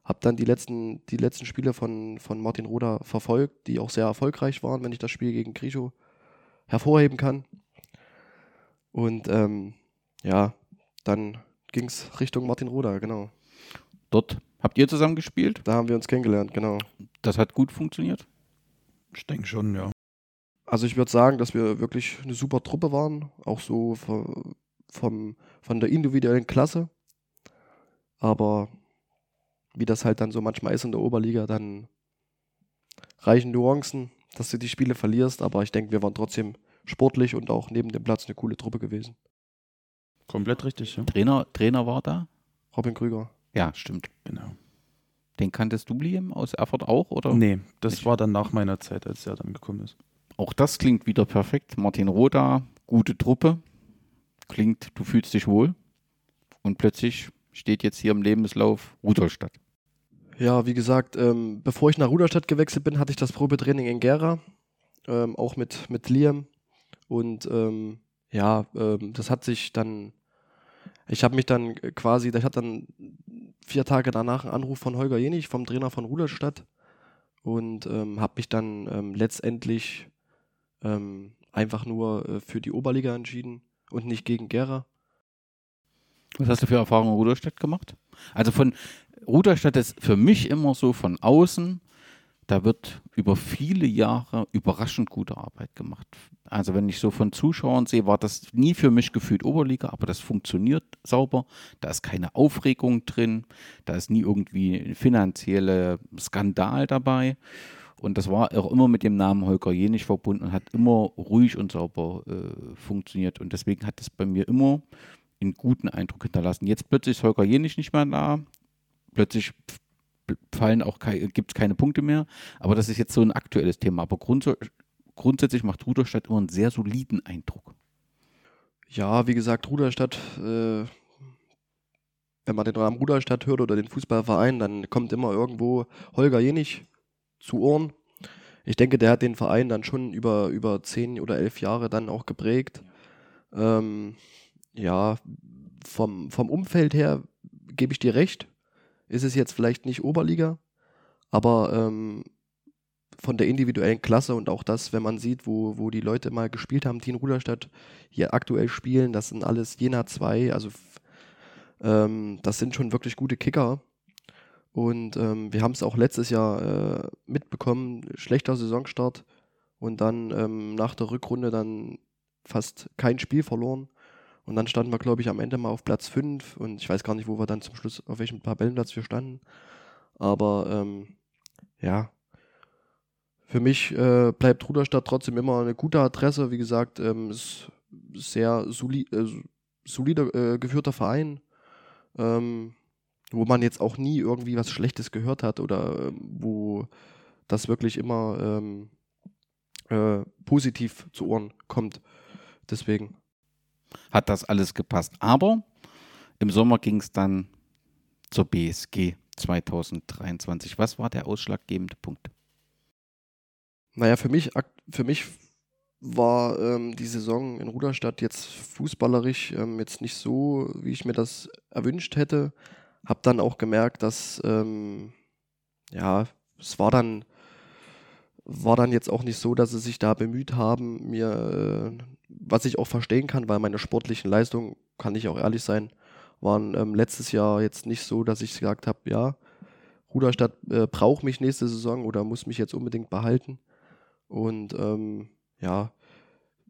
Hab dann die letzten, die letzten Spiele von, von Martin Roder verfolgt, die auch sehr erfolgreich waren, wenn ich das Spiel gegen Grischow hervorheben kann. Und ähm, ja, dann ging es Richtung Martin Roder, genau. Dort habt ihr zusammen gespielt? Da haben wir uns kennengelernt, genau. Das hat gut funktioniert? Ich denke schon, ja. Also ich würde sagen, dass wir wirklich eine super Truppe waren, auch so vom, von der individuellen Klasse. Aber wie das halt dann so manchmal ist in der Oberliga, dann reichen Nuancen, dass du die Spiele verlierst. Aber ich denke, wir waren trotzdem sportlich und auch neben dem Platz eine coole Truppe gewesen. Komplett richtig, ja. Trainer, Trainer war da? Robin Krüger. Ja, stimmt. Genau. Den kanntest du, Liam, aus Erfurt auch, oder? Nee, das Nicht. war dann nach meiner Zeit, als er dann gekommen ist. Auch das klingt wieder perfekt. Martin Roda, gute Truppe. Klingt, du fühlst dich wohl. Und plötzlich steht jetzt hier im Lebenslauf Rudolstadt. Ja, wie gesagt, ähm, bevor ich nach Ruderstadt gewechselt bin, hatte ich das Probetraining in Gera, ähm, auch mit, mit Liam. Und ähm, ja, ähm, das hat sich dann, ich habe mich dann quasi, ich hatte dann vier Tage danach einen Anruf von Holger Jenich, vom Trainer von Ruderstadt. Und ähm, habe mich dann ähm, letztendlich einfach nur äh, für die Oberliga entschieden und nicht gegen Gera. Was hast du für Erfahrungen in Ruderstadt gemacht? Also von Ruderstadt ist für mich immer so von außen, da wird über viele Jahre überraschend gute Arbeit gemacht. Also wenn ich so von Zuschauern sehe, war das nie für mich gefühlt Oberliga, aber das funktioniert sauber. Da ist keine Aufregung drin, da ist nie irgendwie ein finanzieller Skandal dabei. Und das war auch immer mit dem Namen Holger Jenich verbunden und hat immer ruhig und sauber äh, funktioniert. Und deswegen hat es bei mir immer einen guten Eindruck hinterlassen. Jetzt plötzlich ist Holger Jenich nicht mehr da. Plötzlich fallen auch gibt es keine Punkte mehr. Aber das ist jetzt so ein aktuelles Thema. Aber grunds grundsätzlich macht Ruderstadt immer einen sehr soliden Eindruck. Ja, wie gesagt, Ruderstadt, äh, wenn man den Namen Ruderstadt hört oder den Fußballverein, dann kommt immer irgendwo Holger Jenich zu Ohren. Ich denke, der hat den Verein dann schon über, über zehn oder elf Jahre dann auch geprägt. Ähm, ja, vom, vom Umfeld her gebe ich dir recht ist es jetzt vielleicht nicht Oberliga, aber ähm, von der individuellen Klasse und auch das, wenn man sieht, wo, wo die Leute mal gespielt haben, die in Ruderstadt hier aktuell spielen, das sind alles Jena 2, also ähm, das sind schon wirklich gute Kicker. Und ähm, wir haben es auch letztes Jahr äh, mitbekommen, schlechter Saisonstart und dann ähm, nach der Rückrunde dann fast kein Spiel verloren. Und dann standen wir, glaube ich, am Ende mal auf Platz 5 und ich weiß gar nicht, wo wir dann zum Schluss, auf welchem Tabellenplatz wir standen. Aber ähm, ja, für mich äh, bleibt Ruderstadt trotzdem immer eine gute Adresse. Wie gesagt, ähm, ist sehr soli äh, solider äh, geführter Verein, ähm, wo man jetzt auch nie irgendwie was Schlechtes gehört hat oder ähm, wo das wirklich immer ähm, äh, positiv zu Ohren kommt. Deswegen hat das alles gepasst. Aber im Sommer ging es dann zur BSG 2023. Was war der ausschlaggebende Punkt? Naja, für mich, für mich war ähm, die Saison in Ruderstadt jetzt fußballerisch ähm, jetzt nicht so, wie ich mir das erwünscht hätte. Hab dann auch gemerkt, dass ähm, ja, es war dann war dann jetzt auch nicht so, dass sie sich da bemüht haben, mir, äh, was ich auch verstehen kann, weil meine sportlichen Leistungen, kann ich auch ehrlich sein, waren ähm, letztes Jahr jetzt nicht so, dass ich gesagt habe, ja, Ruderstadt äh, braucht mich nächste Saison oder muss mich jetzt unbedingt behalten. Und ähm, ja,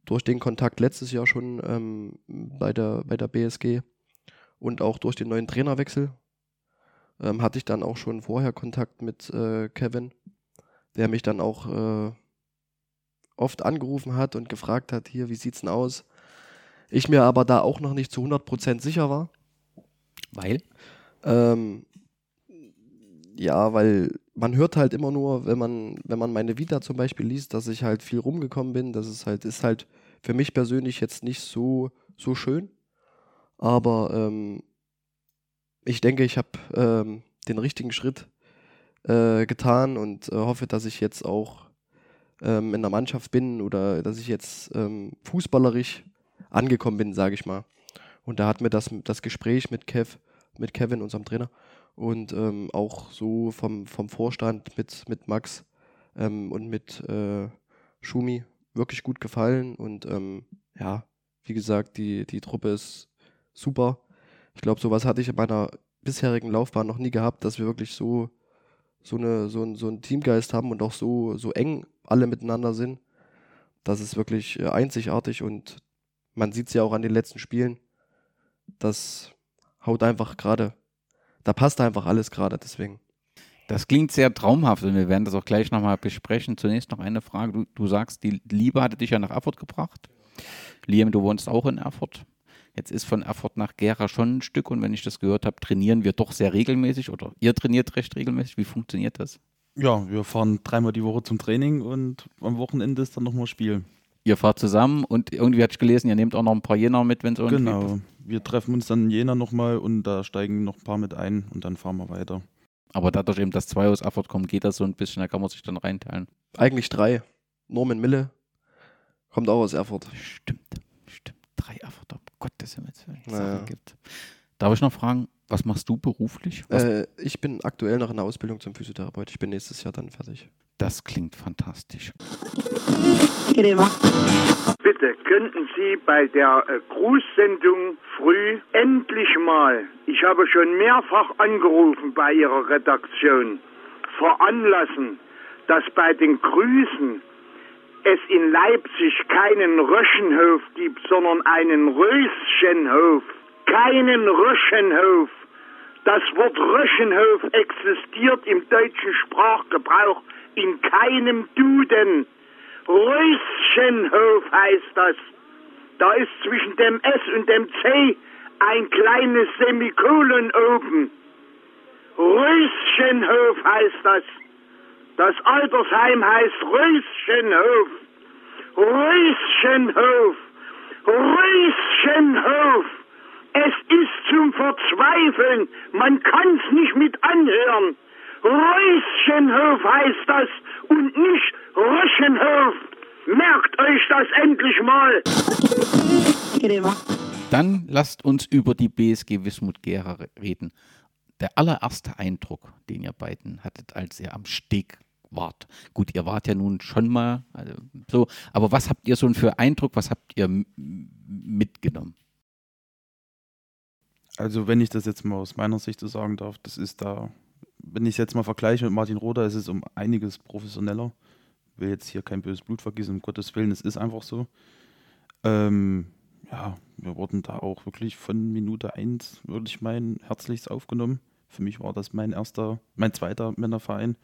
durch den Kontakt letztes Jahr schon ähm, bei, der, bei der BSG und auch durch den neuen Trainerwechsel ähm, hatte ich dann auch schon vorher Kontakt mit äh, Kevin, der mich dann auch äh, oft angerufen hat und gefragt hat, hier, wie sieht's denn aus? Ich mir aber da auch noch nicht zu 100% sicher war. Weil? Ähm, ja, weil man hört halt immer nur, wenn man, wenn man meine Vita zum Beispiel liest, dass ich halt viel rumgekommen bin. Das ist halt, ist halt für mich persönlich jetzt nicht so, so schön. Aber ähm, ich denke, ich habe ähm, den richtigen Schritt äh, getan und äh, hoffe, dass ich jetzt auch ähm, in der Mannschaft bin oder dass ich jetzt ähm, fußballerisch angekommen bin, sage ich mal. Und da hat mir das, das Gespräch mit Kev, mit Kevin, unserem Trainer, und ähm, auch so vom, vom Vorstand mit, mit Max ähm, und mit äh, Schumi wirklich gut gefallen. Und ähm, ja, wie gesagt, die, die Truppe ist super. Ich glaube, sowas hatte ich in meiner bisherigen Laufbahn noch nie gehabt, dass wir wirklich so, so, eine, so, ein, so einen Teamgeist haben und auch so, so eng alle miteinander sind. Das ist wirklich äh, einzigartig und man sieht es ja auch an den letzten Spielen. Das haut einfach gerade da passt einfach alles gerade, deswegen. Das klingt sehr traumhaft und wir werden das auch gleich nochmal besprechen. Zunächst noch eine Frage. Du, du, sagst, die Liebe hatte dich ja nach Erfurt gebracht. Liam, du wohnst auch in Erfurt. Jetzt ist von Erfurt nach Gera schon ein Stück und wenn ich das gehört habe, trainieren wir doch sehr regelmäßig oder ihr trainiert recht regelmäßig. Wie funktioniert das? Ja, wir fahren dreimal die Woche zum Training und am Wochenende ist dann nochmal Spiel. Ihr fahrt zusammen und irgendwie hatte ich gelesen, ihr nehmt auch noch ein paar Jena mit, wenn es irgendwie Genau, wir treffen uns dann in Jena nochmal und da steigen noch ein paar mit ein und dann fahren wir weiter. Aber dadurch eben, dass zwei aus Erfurt kommen, geht das so ein bisschen, da kann man sich dann reinteilen. Eigentlich drei. Norman Mille kommt auch aus Erfurt. Stimmt, stimmt. Drei Erfurter, Gottes Himmels Willen. Naja. gibt. Darf ich noch fragen, was machst du beruflich? Äh, ich bin aktuell noch in der Ausbildung zum Physiotherapeut. Ich bin nächstes Jahr dann fertig. das klingt fantastisch. Bitte könnten Sie bei der äh, Grußsendung früh endlich mal, ich habe schon mehrfach angerufen bei Ihrer Redaktion, veranlassen, dass bei den Grüßen es in Leipzig keinen Röschenhof gibt, sondern einen Röschenhof. Keinen Röschenhof. Das Wort Röschenhof existiert im deutschen Sprachgebrauch in keinem Duden. Röschenhof heißt das. Da ist zwischen dem S und dem C ein kleines Semikolon oben. Röschenhof heißt das. Das Altersheim heißt Röschenhof. Röschenhof. Röschenhof. Es ist zum Verzweifeln. Man kann's nicht mit anhören. Röschenhof heißt das und nicht Röschenhof. Merkt euch das endlich mal. Dann lasst uns über die BSG Wismut Gera reden. Der allererste Eindruck, den ihr beiden hattet, als ihr am Steg wart. Gut, ihr wart ja nun schon mal also so, aber was habt ihr so für Eindruck, was habt ihr mitgenommen? Also wenn ich das jetzt mal aus meiner Sicht so sagen darf, das ist da, wenn ich es jetzt mal vergleiche mit Martin Roder, ist es um einiges professioneller. Will jetzt hier kein böses Blut vergießen, um Gottes Willen, es ist einfach so. Ähm, ja, wir wurden da auch wirklich von Minute 1, würde ich meinen, herzlichst aufgenommen. Für mich war das mein erster, mein zweiter Männerverein.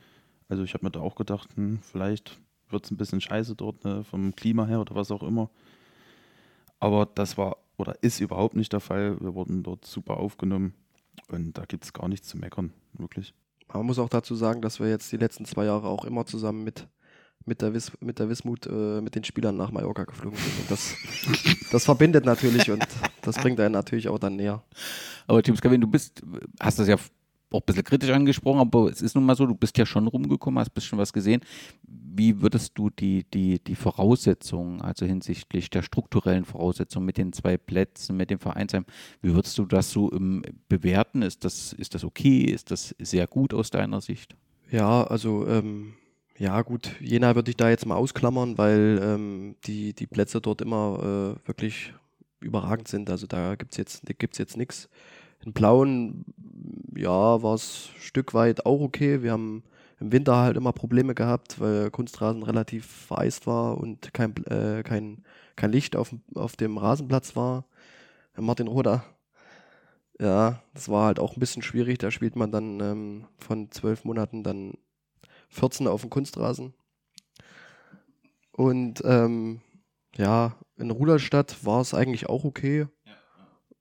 Also ich habe mir da auch gedacht, hm, vielleicht wird es ein bisschen scheiße dort, ne, vom Klima her oder was auch immer. Aber das war oder ist überhaupt nicht der Fall. Wir wurden dort super aufgenommen und da gibt es gar nichts zu meckern, wirklich. Man muss auch dazu sagen, dass wir jetzt die letzten zwei Jahre auch immer zusammen mit, mit, der, Wis mit der Wismut, äh, mit den Spielern nach Mallorca geflogen sind. Und das, das verbindet natürlich und das bringt einen natürlich auch dann näher. Aber James Kevin, du bist, hast das ja auch ein bisschen kritisch angesprochen, aber es ist nun mal so, du bist ja schon rumgekommen, hast ein bisschen was gesehen. Wie würdest du die, die, die Voraussetzungen, also hinsichtlich der strukturellen Voraussetzungen mit den zwei Plätzen, mit dem Vereinsheim, wie würdest du das so ähm, bewerten? Ist das, ist das okay? Ist das sehr gut aus deiner Sicht? Ja, also ähm, ja gut, Jena würde ich da jetzt mal ausklammern, weil ähm, die, die Plätze dort immer äh, wirklich überragend sind. Also da gibt es jetzt, jetzt nichts. In Blauen, ja, war es ein Stück weit auch okay. Wir haben im Winter halt immer Probleme gehabt, weil Kunstrasen relativ vereist war und kein, äh, kein, kein Licht auf, auf dem Rasenplatz war. Martin Roder. Ja, das war halt auch ein bisschen schwierig. Da spielt man dann ähm, von zwölf Monaten dann 14 auf dem Kunstrasen. Und ähm, ja, in Rudolstadt war es eigentlich auch okay.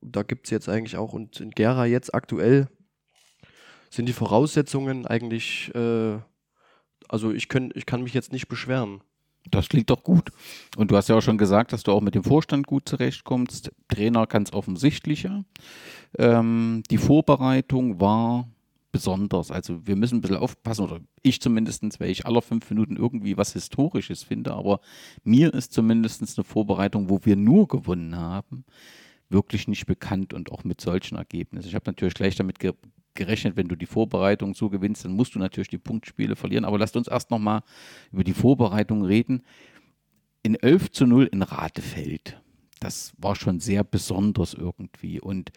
Da gibt es jetzt eigentlich auch, und in Gera jetzt aktuell sind die Voraussetzungen eigentlich, äh, also ich, können, ich kann mich jetzt nicht beschweren. Das klingt doch gut. Und du hast ja auch schon gesagt, dass du auch mit dem Vorstand gut zurechtkommst. Trainer ganz offensichtlicher. Ähm, die Vorbereitung war besonders. Also wir müssen ein bisschen aufpassen, oder ich zumindest, weil ich alle fünf Minuten irgendwie was Historisches finde, aber mir ist zumindest eine Vorbereitung, wo wir nur gewonnen haben, wirklich nicht bekannt und auch mit solchen Ergebnissen. Ich habe natürlich gleich damit ge gerechnet, wenn du die Vorbereitung so gewinnst, dann musst du natürlich die Punktspiele verlieren. Aber lasst uns erst nochmal über die Vorbereitung reden. In 11 zu 0 in Ratefeld. Das war schon sehr besonders irgendwie. Und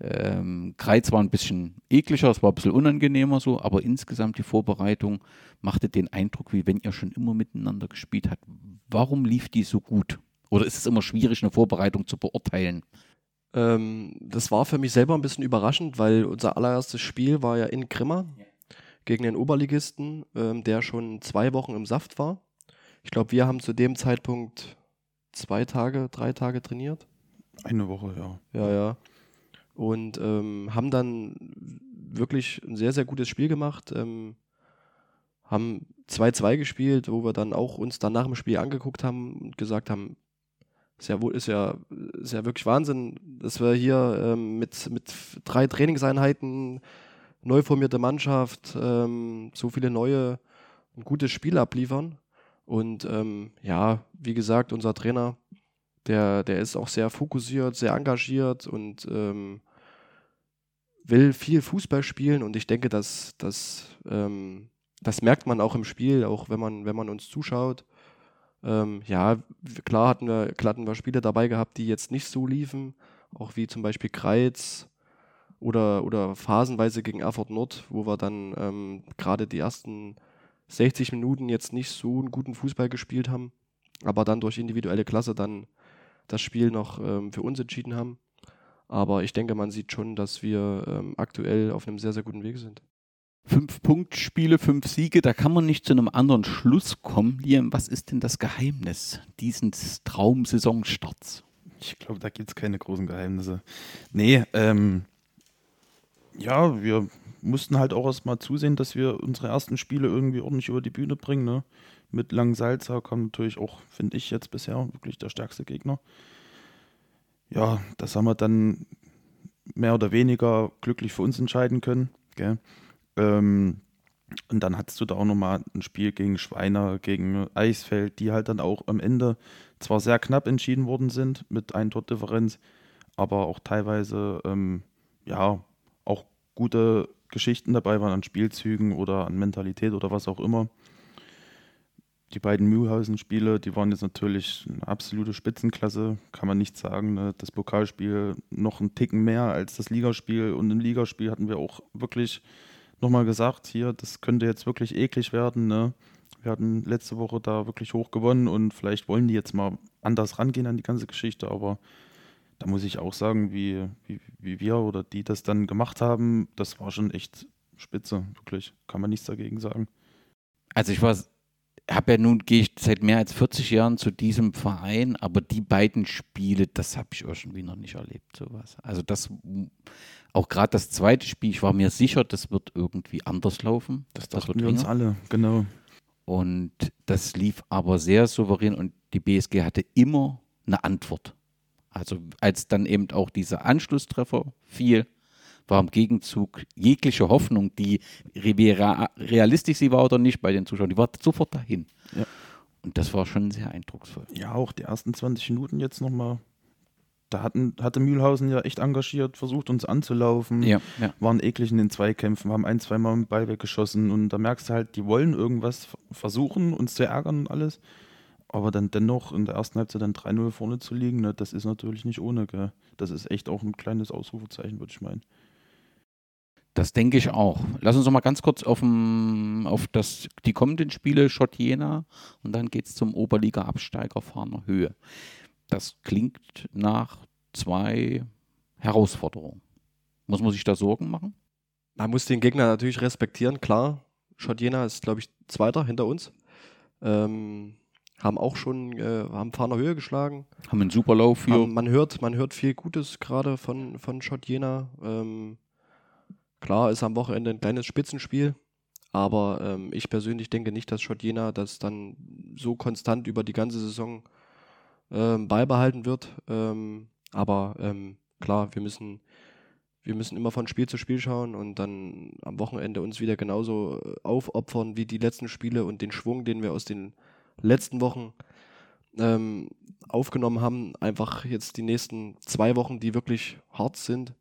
ähm, Kreiz war ein bisschen ekliger, es war ein bisschen unangenehmer so, aber insgesamt die Vorbereitung machte den Eindruck, wie wenn ihr schon immer miteinander gespielt habt. Warum lief die so gut? Oder ist es immer schwierig, eine Vorbereitung zu beurteilen? Ähm, das war für mich selber ein bisschen überraschend, weil unser allererstes Spiel war ja in Grimma ja. gegen den Oberligisten, ähm, der schon zwei Wochen im Saft war. Ich glaube, wir haben zu dem Zeitpunkt zwei Tage, drei Tage trainiert. Eine Woche, ja. Ja, ja und ähm, haben dann wirklich ein sehr, sehr gutes Spiel gemacht. Ähm, haben 2-2 gespielt, wo wir dann auch uns dann nach dem Spiel angeguckt haben und gesagt haben, ist ja, ist ja, ist ja wirklich Wahnsinn, dass wir hier ähm, mit, mit drei Trainingseinheiten, neu formierte Mannschaft, ähm, so viele neue, ein gutes Spiel abliefern. Und ähm, ja, wie gesagt, unser Trainer, der, der ist auch sehr fokussiert, sehr engagiert und ähm, will viel Fußball spielen und ich denke, dass, dass ähm, das merkt man auch im Spiel, auch wenn man, wenn man uns zuschaut. Ähm, ja, klar hatten, wir, hatten wir Spiele dabei gehabt, die jetzt nicht so liefen, auch wie zum Beispiel Kreiz oder, oder phasenweise gegen Erfurt Nord, wo wir dann ähm, gerade die ersten 60 Minuten jetzt nicht so einen guten Fußball gespielt haben, aber dann durch individuelle Klasse dann das Spiel noch ähm, für uns entschieden haben. Aber ich denke, man sieht schon, dass wir ähm, aktuell auf einem sehr, sehr guten Weg sind. Fünf Punktspiele, fünf Siege, da kann man nicht zu einem anderen Schluss kommen. Liam, was ist denn das Geheimnis dieses Traumsaisonstarts? Ich glaube, da gibt es keine großen Geheimnisse. Nee, ähm, ja, wir mussten halt auch erstmal zusehen, dass wir unsere ersten Spiele irgendwie ordentlich über die Bühne bringen. Ne? Mit Langsalza kam natürlich auch, finde ich jetzt bisher, wirklich der stärkste Gegner ja, das haben wir dann mehr oder weniger glücklich für uns entscheiden können. Gell? Ähm, und dann hattest du da auch nochmal ein Spiel gegen Schweiner, gegen Eisfeld, die halt dann auch am Ende zwar sehr knapp entschieden worden sind mit ein Tordifferenz, aber auch teilweise ähm, ja auch gute Geschichten dabei waren an Spielzügen oder an Mentalität oder was auch immer die beiden Mühlhausen-Spiele, die waren jetzt natürlich eine absolute Spitzenklasse, kann man nicht sagen. Ne? Das Pokalspiel noch einen Ticken mehr als das Ligaspiel und im Ligaspiel hatten wir auch wirklich nochmal gesagt, hier, das könnte jetzt wirklich eklig werden. Ne? Wir hatten letzte Woche da wirklich hoch gewonnen und vielleicht wollen die jetzt mal anders rangehen an die ganze Geschichte, aber da muss ich auch sagen, wie, wie, wie wir oder die das dann gemacht haben, das war schon echt spitze, wirklich. Kann man nichts dagegen sagen. Also ich war habe ja nun, gehe ich seit mehr als 40 Jahren zu diesem Verein, aber die beiden Spiele, das habe ich irgendwie noch nicht erlebt, sowas. Also das, auch gerade das zweite Spiel, ich war mir sicher, das wird irgendwie anders laufen. Das, das wir uns alle, genau. Und das lief aber sehr souverän und die BSG hatte immer eine Antwort. Also als dann eben auch dieser Anschlusstreffer fiel, war im Gegenzug jegliche Hoffnung, die wie rea- realistisch sie war oder nicht bei den Zuschauern, die war sofort dahin. Ja. Und das war schon sehr eindrucksvoll. Ja, auch die ersten 20 Minuten jetzt nochmal. Da hatten, hatte Mühlhausen ja echt engagiert, versucht uns anzulaufen, Ja, ja. waren eklig in den Zweikämpfen, haben ein, zweimal den Ball weggeschossen und da merkst du halt, die wollen irgendwas versuchen, uns zu ärgern und alles. Aber dann dennoch in der ersten Halbzeit dann 3-0 vorne zu liegen, ne, das ist natürlich nicht ohne. Gell? Das ist echt auch ein kleines Ausrufezeichen, würde ich meinen. Das denke ich auch. Lass uns noch mal ganz kurz auf, dem, auf das, die kommenden Spiele, Schott Jena, und dann geht es zum Oberliga-Absteiger Fahner Höhe. Das klingt nach zwei Herausforderungen. Muss man sich da Sorgen machen? Man muss den Gegner natürlich respektieren, klar. Schott Jena ist, glaube ich, Zweiter hinter uns. Ähm, haben auch schon, äh, haben Fahner Höhe geschlagen. Haben einen Superlauf für. Ähm, man, hört, man hört viel Gutes gerade von, von Schott Jena. Ähm, klar ist am Wochenende ein kleines Spitzenspiel, aber ähm, ich persönlich denke nicht, dass Schott Jena das dann so konstant über die ganze Saison ähm, beibehalten wird. Ähm, aber ähm, klar, wir müssen, wir müssen immer von Spiel zu Spiel schauen und dann am Wochenende uns wieder genauso äh, aufopfern wie die letzten Spiele und den Schwung, den wir aus den letzten Wochen ähm, aufgenommen haben, einfach jetzt die nächsten zwei Wochen, die wirklich hart sind,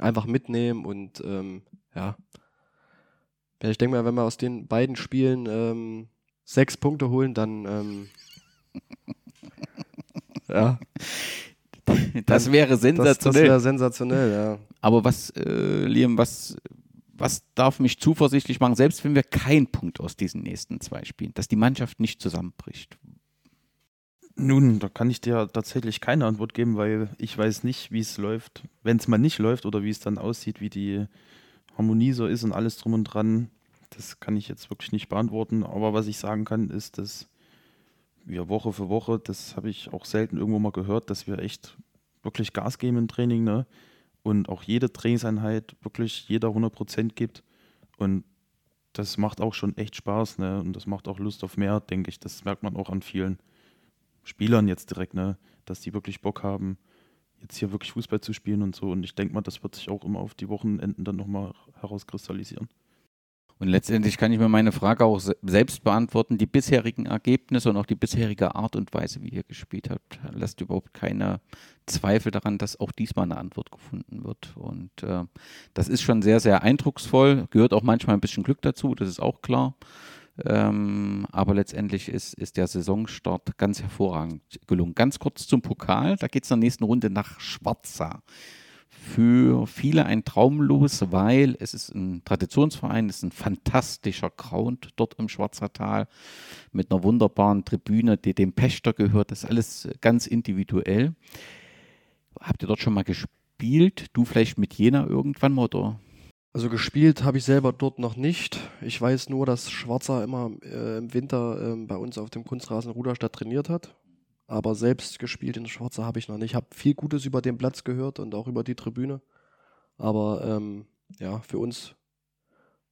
einfach mitnehmen und ähm, ja. Ja, Ich denke mal, wenn wir aus den beiden Spielen ähm, sechs Punkte holen, dann ähm, ja, Das wäre das, das sensationell. wäre sensationell, ja. Aber was, äh, Liam, was, was darf mich zuversichtlich machen, selbst wenn wir keinen Punkt aus diesen nächsten zwei Spielen, dass die Mannschaft nicht zusammenbricht? Nun, da kann ich dir tatsächlich keine Antwort geben, weil ich weiß nicht, wie es läuft, wenn es mal nicht läuft oder wie es dann aussieht, wie die Harmonie so ist und alles drum und dran. Das kann ich jetzt wirklich nicht beantworten. Aber was ich sagen kann, ist, dass wir Woche für Woche, das habe ich auch selten irgendwo mal gehört, dass wir echt wirklich Gas geben im Training, ne? Und auch jede Trainingseinheit wirklich jeder 100% gibt. Und das macht auch schon echt Spaß, ne? Und das macht auch Lust auf mehr, denke ich. Das merkt man auch an vielen. Spielern jetzt direkt, ne, dass die wirklich Bock haben, jetzt hier wirklich Fußball zu spielen und so. Und ich denke mal, das wird sich auch immer auf die Wochenenden dann nochmal herauskristallisieren. Und letztendlich kann ich mir meine Frage auch se selbst beantworten. Die bisherigen Ergebnisse und auch die bisherige Art und Weise, wie ihr gespielt habt, lasst überhaupt keine Zweifel daran, dass auch diesmal eine Antwort gefunden wird. Und äh, das ist schon sehr, sehr eindrucksvoll. Gehört auch manchmal ein bisschen Glück dazu, das ist auch klar. Ähm, aber letztendlich ist, ist der Saisonstart ganz hervorragend gelungen. Ganz kurz zum Pokal. Da geht es in der nächsten Runde nach Schwarza für viele ein Traumlos, weil es ist ein Traditionsverein, es ist ein fantastischer Ground dort im Schwarzertal mit einer wunderbaren Tribüne, die dem Pächter gehört. Das ist alles ganz individuell. Habt ihr dort schon mal gespielt? Du vielleicht mit Jena irgendwann mal oder? Also gespielt habe ich selber dort noch nicht. Ich weiß nur, dass Schwarzer immer äh, im Winter ähm, bei uns auf dem Kunstrasen Ruderstadt trainiert hat. Aber selbst gespielt in Schwarzer habe ich noch nicht. Ich habe viel Gutes über den Platz gehört und auch über die Tribüne. Aber ähm, ja, für uns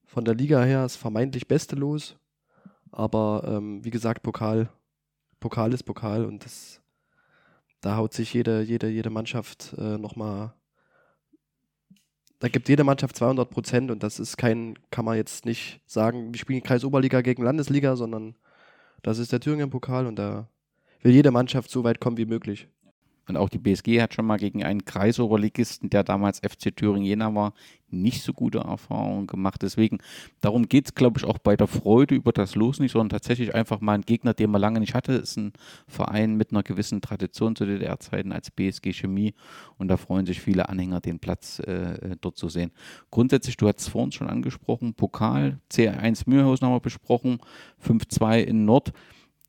von der Liga her ist vermeintlich Beste los. Aber ähm, wie gesagt, Pokal, Pokal ist Pokal und das, da haut sich jede, jede, jede Mannschaft äh, nochmal da gibt jede Mannschaft 200 Prozent und das ist kein, kann man jetzt nicht sagen, wir spielen Kreisoberliga gegen Landesliga, sondern das ist der Thüringen-Pokal und da will jede Mannschaft so weit kommen wie möglich. Und auch die BSG hat schon mal gegen einen Kreisoberligisten, der damals FC Thüringen Jena war, nicht so gute Erfahrungen gemacht. Deswegen, darum geht es, glaube ich, auch bei der Freude über das Los nicht, sondern tatsächlich einfach mal ein Gegner, den man lange nicht hatte. ist ein Verein mit einer gewissen Tradition zu DDR-Zeiten als BSG Chemie. Und da freuen sich viele Anhänger, den Platz äh, dort zu sehen. Grundsätzlich, du hast es vorhin schon angesprochen, Pokal, C1 Mühlhausen haben wir besprochen, 5-2 in Nord.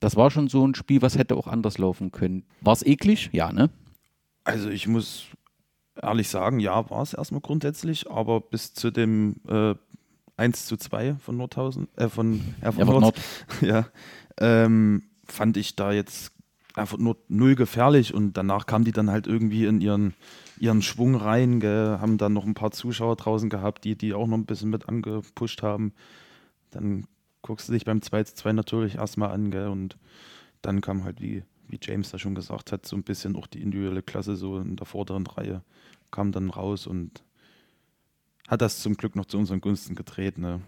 Das war schon so ein Spiel, was hätte auch anders laufen können. War es eklig? Ja, ne? Also ich muss ehrlich sagen, ja, war es erstmal grundsätzlich, aber bis zu dem äh, 1 zu 2 von Nordhausen, äh, von Erfurt Nord, Nord. ja, ähm, fand ich da jetzt einfach nur null gefährlich und danach kamen die dann halt irgendwie in ihren, ihren Schwung rein, gell, haben dann noch ein paar Zuschauer draußen gehabt, die die auch noch ein bisschen mit angepusht haben. Dann guckst du dich beim 2 zu 2 natürlich erstmal an, gell, und dann kam halt, wie, wie James da schon gesagt hat, so ein bisschen auch die individuelle Klasse so in der vorderen Reihe kam dann raus und hat das zum Glück noch zu unseren Gunsten gedreht. Ne?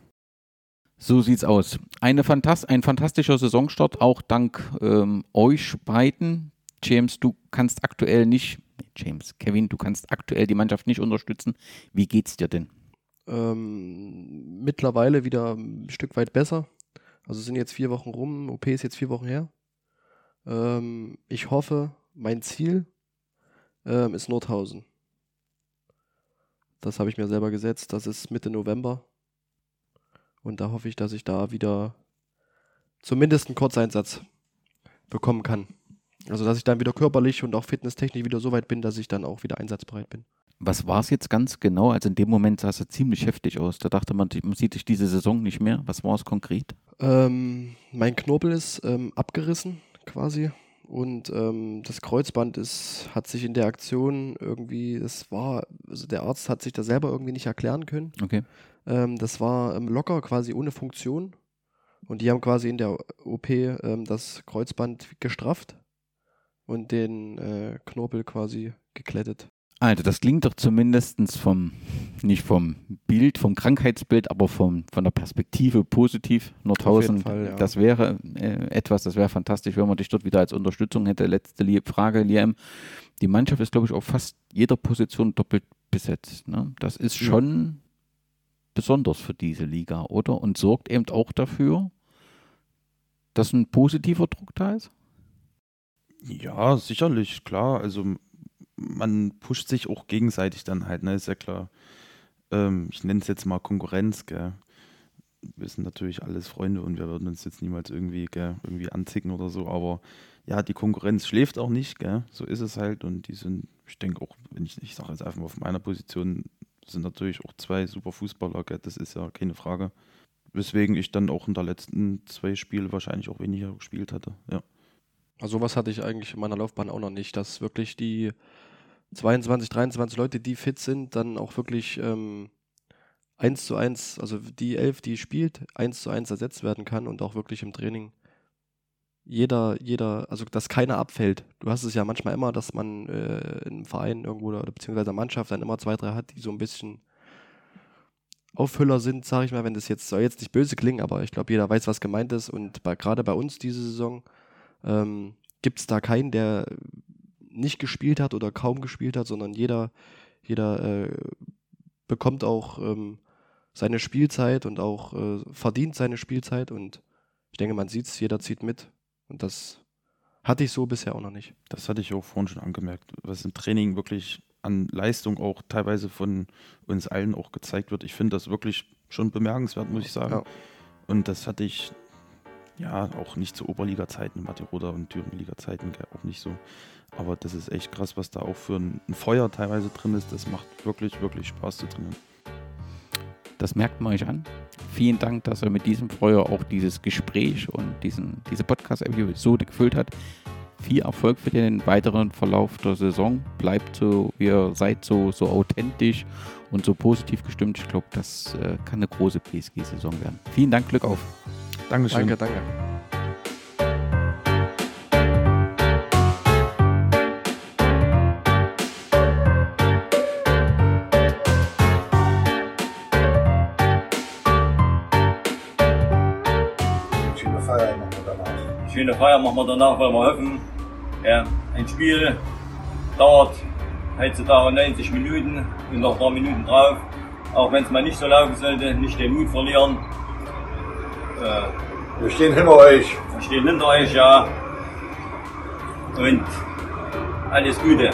So sieht's aus. Eine Fantast ein fantastischer Saisonstart, auch dank ähm, euch beiden. James, du kannst aktuell nicht, James, Kevin, du kannst aktuell die Mannschaft nicht unterstützen. Wie geht's dir denn? Ähm, mittlerweile wieder ein Stück weit besser. Also sind jetzt vier Wochen rum, OP ist jetzt vier Wochen her. Ähm, ich hoffe, mein Ziel ähm, ist Nordhausen. Das habe ich mir selber gesetzt. Das ist Mitte November. Und da hoffe ich, dass ich da wieder zumindest einen Kurzeinsatz bekommen kann. Also, dass ich dann wieder körperlich und auch fitnesstechnisch wieder so weit bin, dass ich dann auch wieder einsatzbereit bin. Was war es jetzt ganz genau? Also in dem Moment sah es ja ziemlich heftig aus. Da dachte man, man sieht dich diese Saison nicht mehr. Was war es konkret? Ähm, mein Knorpel ist ähm, abgerissen quasi. Und ähm, das Kreuzband ist, hat sich in der Aktion irgendwie, es war, also der Arzt hat sich da selber irgendwie nicht erklären können. Okay. Ähm, das war ähm, locker, quasi ohne Funktion. Und die haben quasi in der OP ähm, das Kreuzband gestrafft und den äh, Knorpel quasi geklettet. Also das klingt doch zumindest vom, nicht vom Bild, vom Krankheitsbild, aber vom, von der Perspektive positiv. Nordhausen, Fall, ja. das wäre äh, etwas, das wäre fantastisch, wenn man dich dort wieder als Unterstützung hätte. Letzte Frage, Liam. Die Mannschaft ist, glaube ich, auf fast jeder Position doppelt besetzt. Ne? Das ist Ja. schon besonders für diese Liga, oder? Und sorgt eben auch dafür, dass ein positiver Druck da ist? Ja, sicherlich, klar. Also man pusht sich auch gegenseitig dann halt, ne, ist ja klar. Ähm, ich nenne es jetzt mal Konkurrenz, gell. Wir sind natürlich alles Freunde und wir würden uns jetzt niemals irgendwie, gell, irgendwie anzicken oder so, aber ja, die Konkurrenz schläft auch nicht, gell. So ist es halt und die sind, ich denke auch, wenn ich, ich sage jetzt einfach mal auf meiner Position, sind natürlich auch zwei super Fußballer, gell, das ist ja keine Frage. Weswegen ich dann auch in der letzten zwei Spiele wahrscheinlich auch weniger gespielt hatte, ja. Also sowas hatte ich eigentlich in meiner Laufbahn auch noch nicht, dass wirklich die 22, 23 Leute, die fit sind, dann auch wirklich ähm, 1 zu 1, also die 11, die spielt, 1 zu 1 ersetzt werden kann und auch wirklich im Training jeder, jeder, also dass keiner abfällt. Du hast es ja manchmal immer, dass man äh, im Verein irgendwo oder beziehungsweise in der Mannschaft dann immer zwei, drei hat, die so ein bisschen Aufhüller sind, sage ich mal, wenn das jetzt soll jetzt nicht böse klingen, aber ich glaube, jeder weiß, was gemeint ist und bei, gerade bei uns diese Saison ähm, gibt es da keinen, der nicht gespielt hat oder kaum gespielt hat, sondern jeder, jeder äh, bekommt auch ähm, seine Spielzeit und auch äh, verdient seine Spielzeit und ich denke, man sieht es, jeder zieht mit und das hatte ich so bisher auch noch nicht. Das hatte ich auch vorhin schon angemerkt, was im Training wirklich an Leistung auch teilweise von uns allen auch gezeigt wird. Ich finde das wirklich schon bemerkenswert, muss ich sagen. Ja. Und das hatte ich ja auch nicht zu Oberliga-Zeiten, Mathe-Roder und Thüringen-Liga-Zeiten auch nicht so. Aber das ist echt krass, was da auch für ein, ein Feuer teilweise drin ist. Das macht wirklich, wirklich Spaß zu trainieren. Das merkt man euch an. Vielen Dank, dass er mit diesem Feuer auch dieses Gespräch und diesen, diese Podcast-Episode gefüllt hat. Viel Erfolg für den weiteren Verlauf der Saison. Bleibt so, ihr seid so, so authentisch und so positiv gestimmt. Ich glaube, das äh, kann eine große PSG-Saison werden. Vielen Dank, Glück auf. Dankeschön. Danke, danke. Schöne Feier machen wir danach. schöne Feier machen wir danach, weil wir hoffen, ja, ein Spiel dauert heutzutage 90 Minuten und noch ein paar Minuten drauf. Auch wenn es mal nicht so laufen sollte, nicht den Mut verlieren. Äh, Wir stehen hinter euch. wir stehen hinter euch, ja. Und alles Gute.